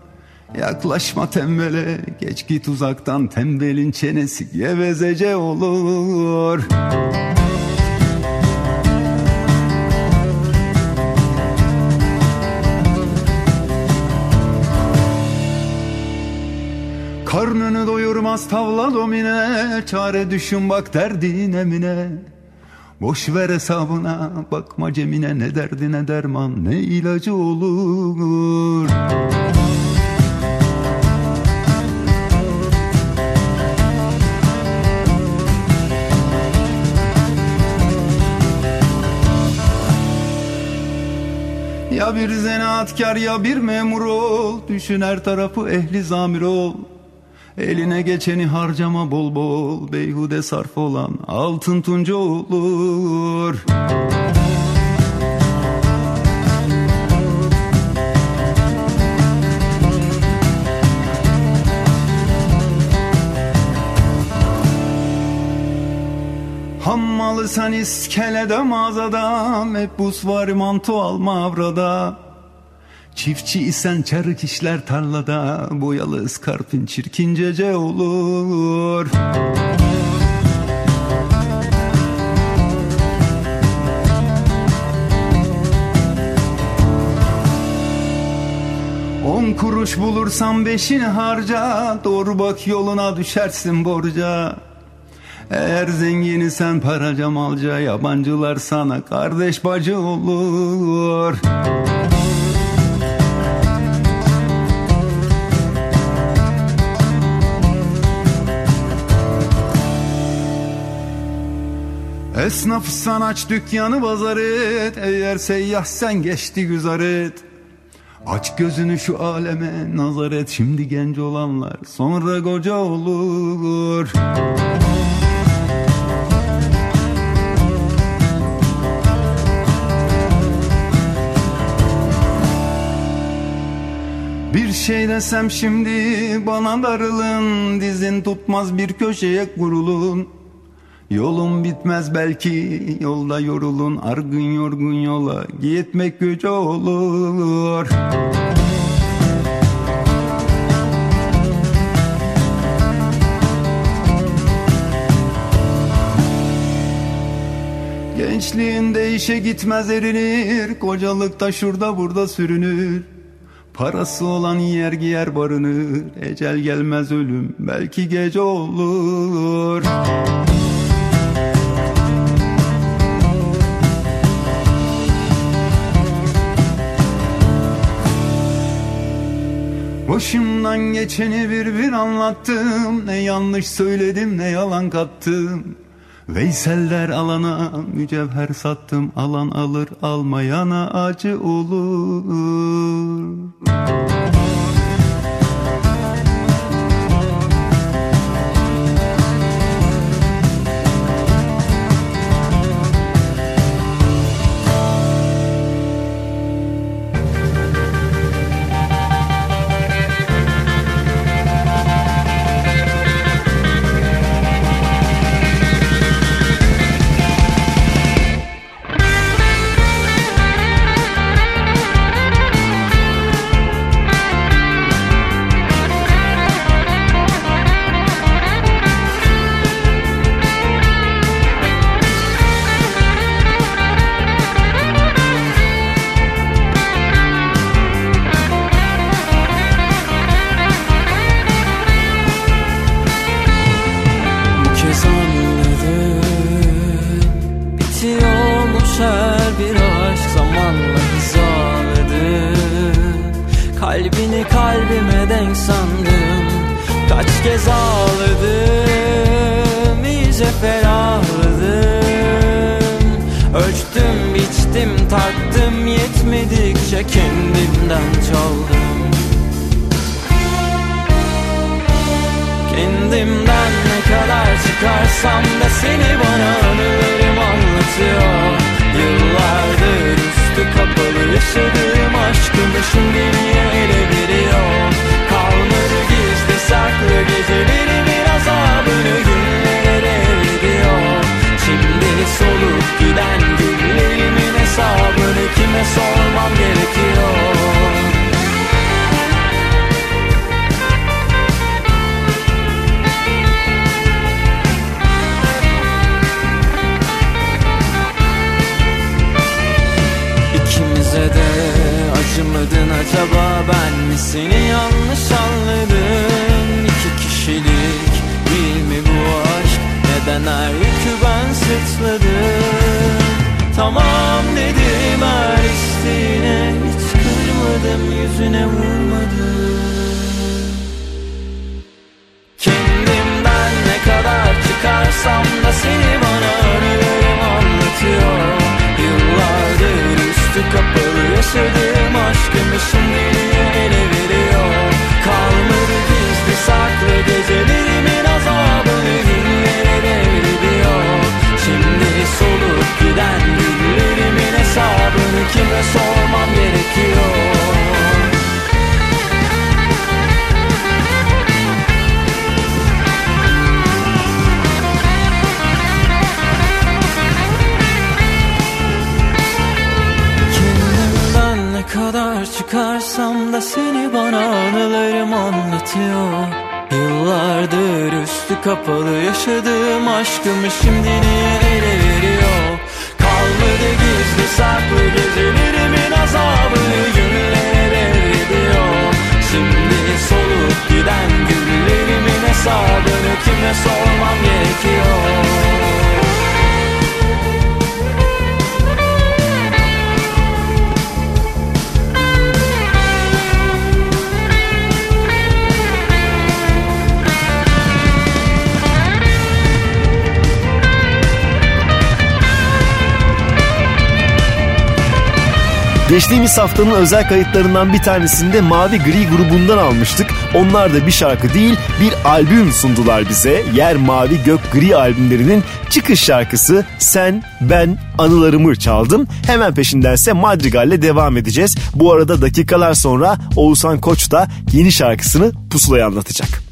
Yaklaşma tembele geç git uzaktan Tembelin çenesi gevezece olur. Karnını doyurmaz tavla domine Çare düşün bak derdin emine. Boş ver hesabına bakma cemine Ne derdine derman ne ilacı olur Bir zanaatkar ya bir memur ol. Düşün her tarafı ehli zamir ol. Eline geçeni harcama bol bol. Beyhude sarf olan altın tunca olur Sen iskelede mağazada Hep buz var manto alma avrada Çiftçi isen çarık işler tarlada Boyalı ıskarpin çirkincece olur. On kuruş bulursan beşini harca Doğru bak yoluna düşersin borca Eğer zengini sen paraca malca Yabancılar sana kardeş bacı olur. Esnafsan aç dükkanı pazar et. Eğer seyyah sen geçti güzar et. Aç gözünü şu aleme nazar et. Şimdi genç olanlar sonra koca olur Bir şey desem şimdi bana darılın Dizin tutmaz bir köşeye kurulun. Yolun bitmez belki yolda yorulun Argın yorgun yola gitmek güç olur. Gençliğinde işe gitmez erinir Kocalıkta şurada burada sürünür Parası olan yer giyer barınır Ecel gelmez ölüm belki gece olur. Başımdan geçeni bir bir anlattım Ne yanlış söyledim ne yalan kattım Veyseller alana mücevher sattım Alan alır almayana acı olur denk sandım. Kaç kez ağladım iyice ferahladım. Ölçtüm biçtim tarttım yetmedikçe kendimden çaldım. Kendimden ne kadar çıkarsam da seni bana anılarım anlatıyor. Yıllardır üstü kapalı yaşadığım aşkımı şimdi niye ele kime sormam gerekiyor. İkimize de acımadın acaba ben mi seni yanlış anladım? İki kişilik değil mi bu aşk? Neden her yükü ben sırtladım Tamam dedim her isteğine hiç kırmadım yüzüne vurmadım. Kendimden ne kadar çıkarsam da seni bana anılarım anlatıyor. Yıllardır üstü kapalı yaşadığım aşkımı şimdi solup giden günlerimin hesabını kime sormam gerekiyor Kendimden ne kadar çıkarsam da seni bana anılarım anlatıyor Yıllardır üstü kapalı yaşadığım aşkımı şimdi niye ele verir? Kalmadı gizli saklı gecelerimin azabını günlere devrediyor Şimdi solup giden güllerimin hesabını kime sormam gerekiyor Geçtiğimiz haftanın özel kayıtlarından bir tanesinde Mavi Gri grubundan almıştık. Onlar da bir şarkı değil bir albüm sundular bize. Yer Mavi Gök Gri albümlerinin çıkış şarkısı Sen, Ben, Anılarımı çaldım. Hemen peşindense Madrigal'le devam edeceğiz. Bu arada dakikalar sonra Oğuzhan Koç da yeni şarkısını pusulaya anlatacak.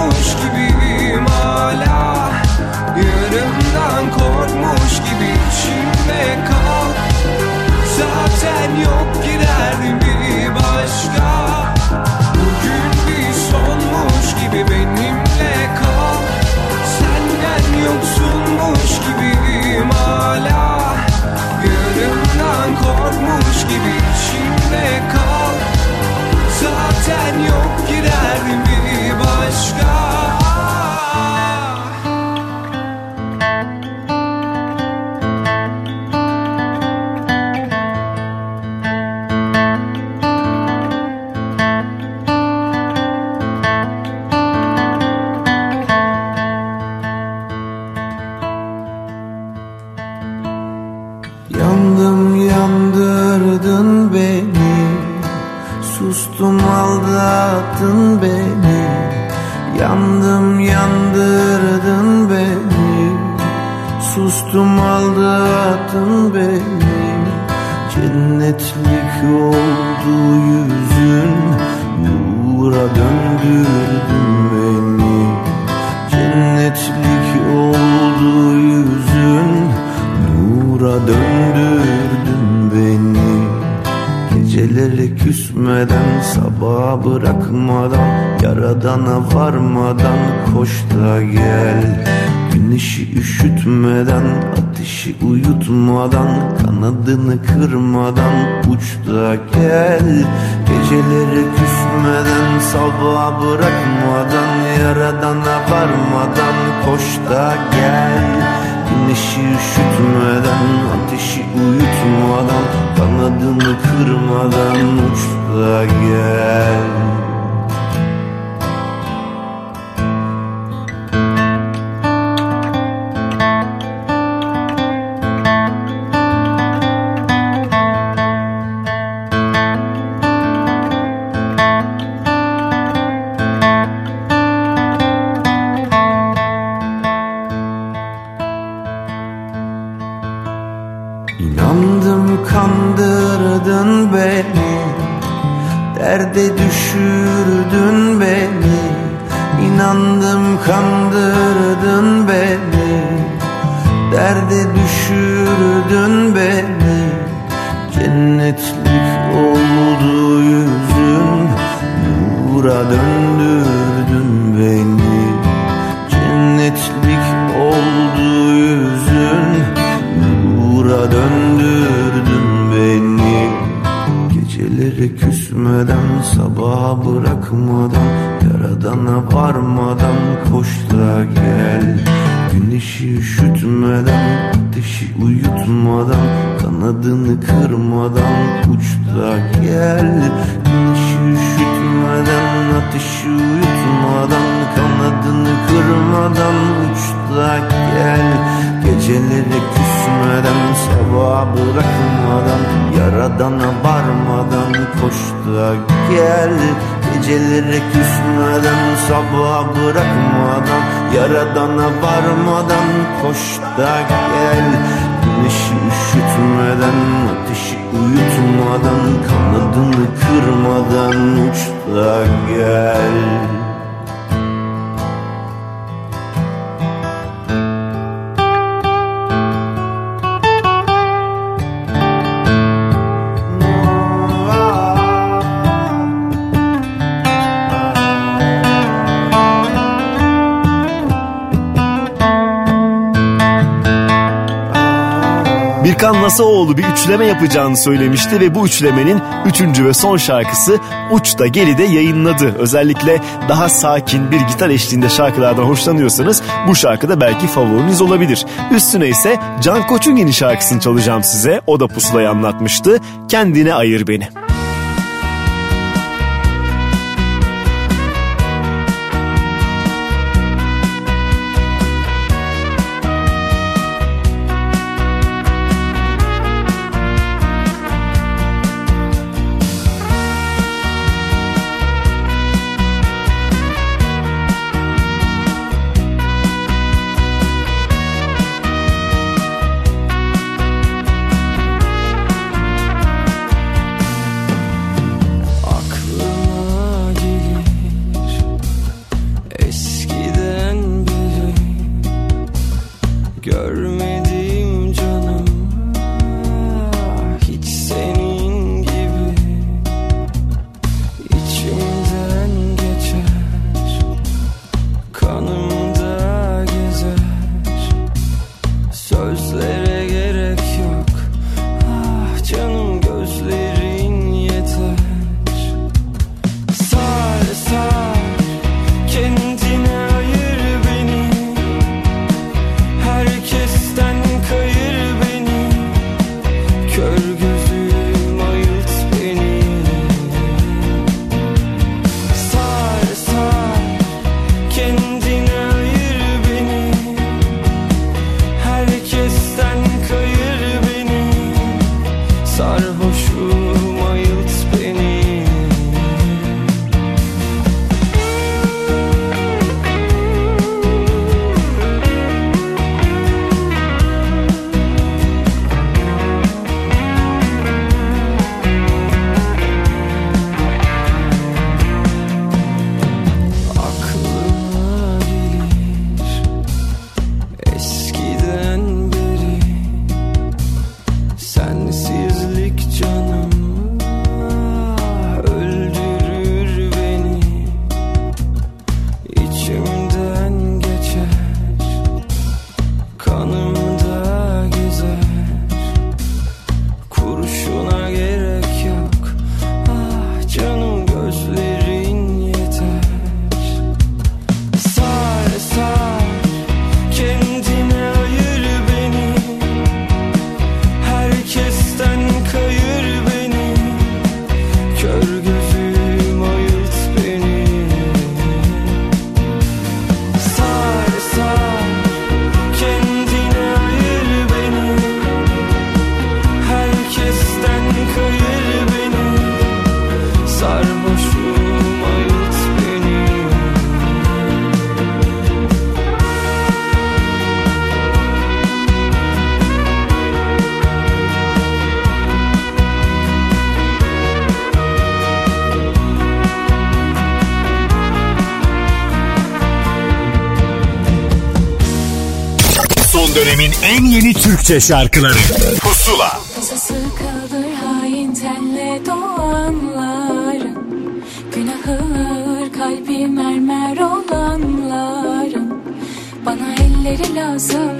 Yoksunmuş gibiyim hala. Yarımdan korkmuş gibi içimde kal. Zaten yok giderdim bir başka? Bugün bir sonmuş gibi benimle kal. Senden yoksunmuş gibiyim hala. Yarımdan korkmuş gibi içimde kal. Zaten yok giderdim bir başka uyutmadan Kanadını kırmadan uç da gel Geceleri küsmeden sabaha bırakmadan Yaradana varmadan koş da gel Güneşi üşütmeden ateşi uyutmadan Kanadını kırmadan uç da gel döndürdün beni. Geceleri küsmeden sabaha bırakmadan Yaradana varmadan koş da gel Güneşi üşütmeden ateşi uyutmadan Kanadını kırmadan uç da gel Güneşi üşütmeden ateşi uyutmadan Kanadını kırmadan uç da gel. Geceleri küsmeden sabaha bırakmadan Yaradana varmadan koş da gel. Geceleri küsmeden sabaha bırakmadan Yaradana varmadan koş da gel Güneşi üşütmeden ateşi uyutmadan Kanadını kırmadan uç da gel Birkan Nasaoğlu bir üçleme yapacağını söylemişti ve bu üçlemenin üçüncü ve son şarkısı Uçta Geli'de yayınladı. Özellikle daha sakin bir gitar eşliğinde şarkılardan hoşlanıyorsanız bu şarkı da belki favoriniz olabilir. Üstüne ise Can Koç'un yeni şarkısını çalacağım size. O da pusulayı anlatmıştı. Kendine ayır beni. Türkçe şarkıları. Pusula. Tasası kalır hain tenle doğanların Günahı ağır kalbi mermer olanların Bana elleri lazım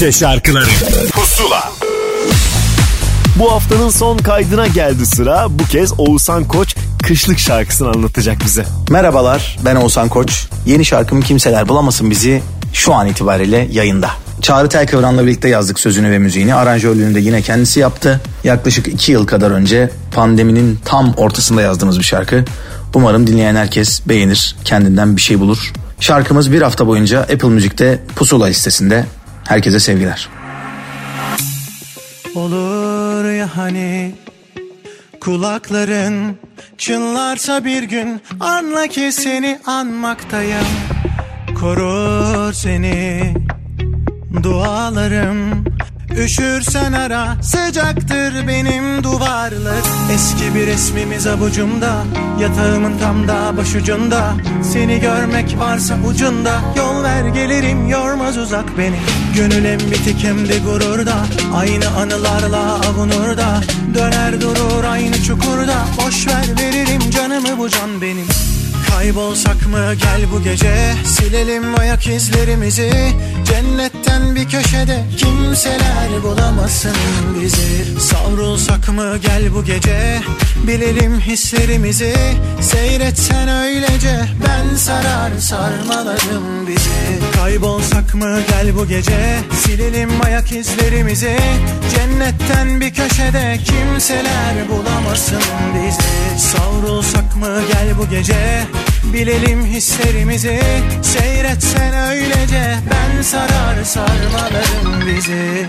Türkçe şarkıları Pusula Bu haftanın son kaydına geldi sıra. Bu kez Oğuzhan Koç kışlık şarkısını anlatacak bize. Merhabalar ben Oğuzhan Koç. Yeni şarkım Kimseler Bulamasın Bizi şu an itibariyle yayında. Çağrı Telkıvran'la birlikte yazdık sözünü ve müziğini. Aranjörlüğünü de yine kendisi yaptı. Yaklaşık iki yıl kadar önce pandeminin tam ortasında yazdığımız bir şarkı. Umarım dinleyen herkes beğenir, kendinden bir şey bulur. Şarkımız bir hafta boyunca Apple Müzik'te pusula listesinde. Herkese sevgiler. Olur ya hani kulakların çınlarsa bir gün anla ki seni anmaktayım. Korur seni dualarım Üşürsen ara sıcaktır benim duvarlar. Eski bir resmimiz avucumda Yatağımın tam da başucunda. Seni görmek varsa ucunda Yol ver gelirim yormaz uzak beni Gönül hem bitik hem de gururda? Aynı anılarla avunur da. Döner durur aynı çukurda. Boş ver veririm canımı bu can benim Kaybolsak mı? Gel bu gece. Silelim ayak izlerimizi. Cennetten bir köşede Kimseler bulamasın bizi. Savrulsak mı? Gel bu gece. Bilelim hislerimizi. Seyretsen öylece. Ben sarar sarmalarım bizi. Kaybolsak mı? Gel bu gece. Silelim ayak izlerimizi. Cennetten bir köşede Kimseler bulamasın bizi. Savrulsak mı? Gel bu gece Bilelim hislerimizi Seyretsen öylece. Ben sarar sarmalarım bizi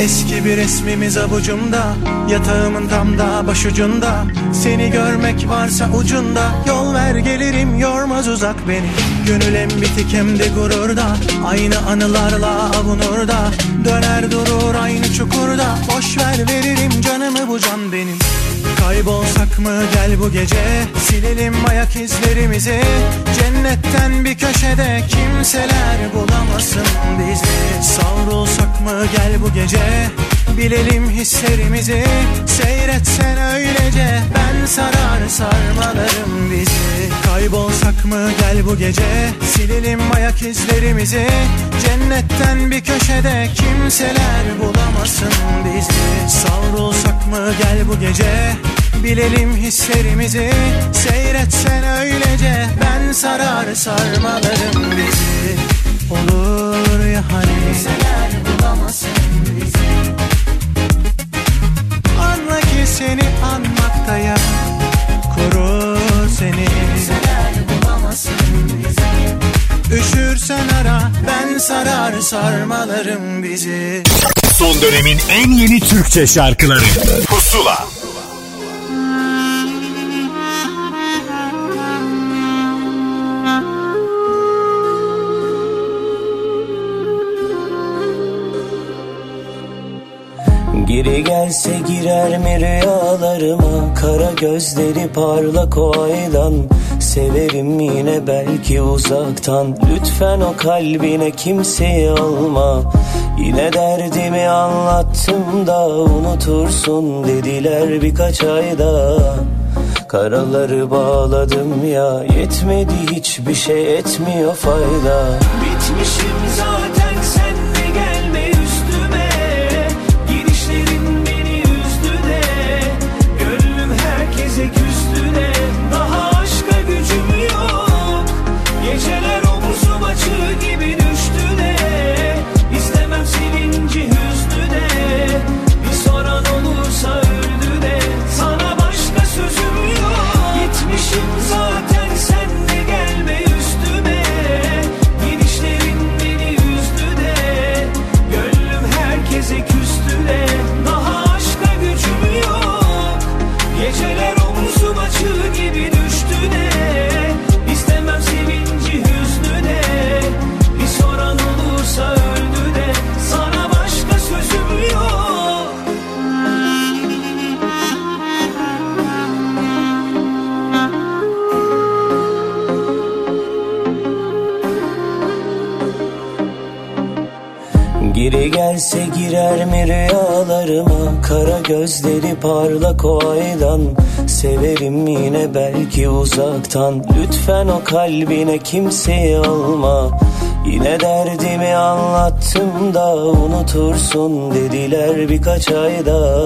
Eski bir resmimiz avucumda Yatağımın tam da başucunda. Seni görmek varsa ucunda Yol ver gelirim yormaz uzak beni. Gönül hem bitik hem de gururda Aynı anılarla avunur da Döner durur aynı çukurda Boş ver veririm canımı bu can benim Kaybolsak mı gel bu gece? Silelim ayak izlerimizi. Cennetten bir köşede Kimseler bulamasın bizi. Savrulsak mı gel bu gece? Bilelim hislerimizi. Seyretsen öylece Ben sarar sarmalarım bizi. Kaybolsak mı gel bu gece? Silelim ayak izlerimizi. Cennetten bir köşede Kimseler bulamasın bizi. Savrulsak mı gel bu gece Bilelim hislerimizi Seyretsen öylece. Ben sarar sarmalarım bizi. Olur ya hani? Kimseler bulamasın bizi. Anla ki seni anmaktayım Korur seni. Kimseler bulamasın bizi. Üşürsen ara Ben sarar sarmalarım bizi. Son dönemin en yeni Türkçe şarkıları. Pusula gelse girer mi rüyalarıma? Kara gözleri parlak o aydan. Severim yine belki uzaktan. Lütfen o kalbine kimseyi alma. Yine derdimi anlattım da Unutursun dediler birkaç ayda. Karaları bağladım ya Yetmedi hiçbir şey etmiyor fayda. Bitmişim zaten sen Kara gözleri parlak o aydan. Severim yine belki uzaktan. Lütfen o kalbine kimseyi alma. Yine derdimi anlattım da Unutursun dediler birkaç ayda.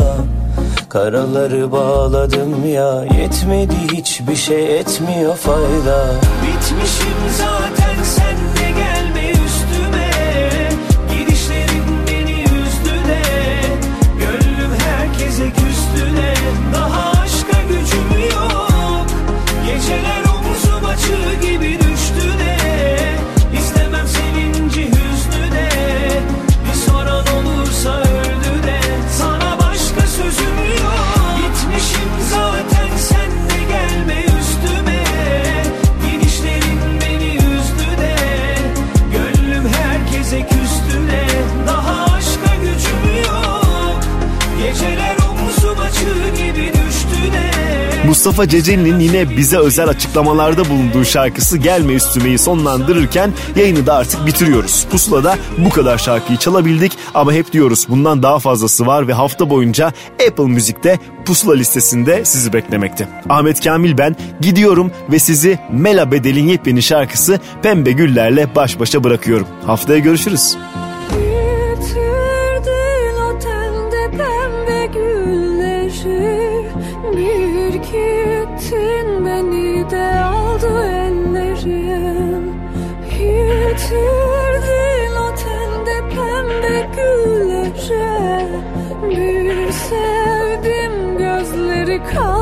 Karaları bağladım ya Yetmedi hiçbir şey etmiyor fayda. Bitmişim zaten Mustafa Ceceli'nin yine bize özel açıklamalarda bulunduğu şarkısı Gelme Üstüme'yi sonlandırırken yayını da artık bitiriyoruz. Pusula'da bu kadar şarkıyı çalabildik ama hep diyoruz bundan daha fazlası var ve hafta boyunca Apple Müzik'te Pusula listesinde sizi beklemekte. Ahmet Kamil ben gidiyorum ve sizi Mela Bedel'in yepyeni şarkısı Pembe Güller'le baş başa bırakıyorum. Haftaya görüşürüz. Gözleri kaldı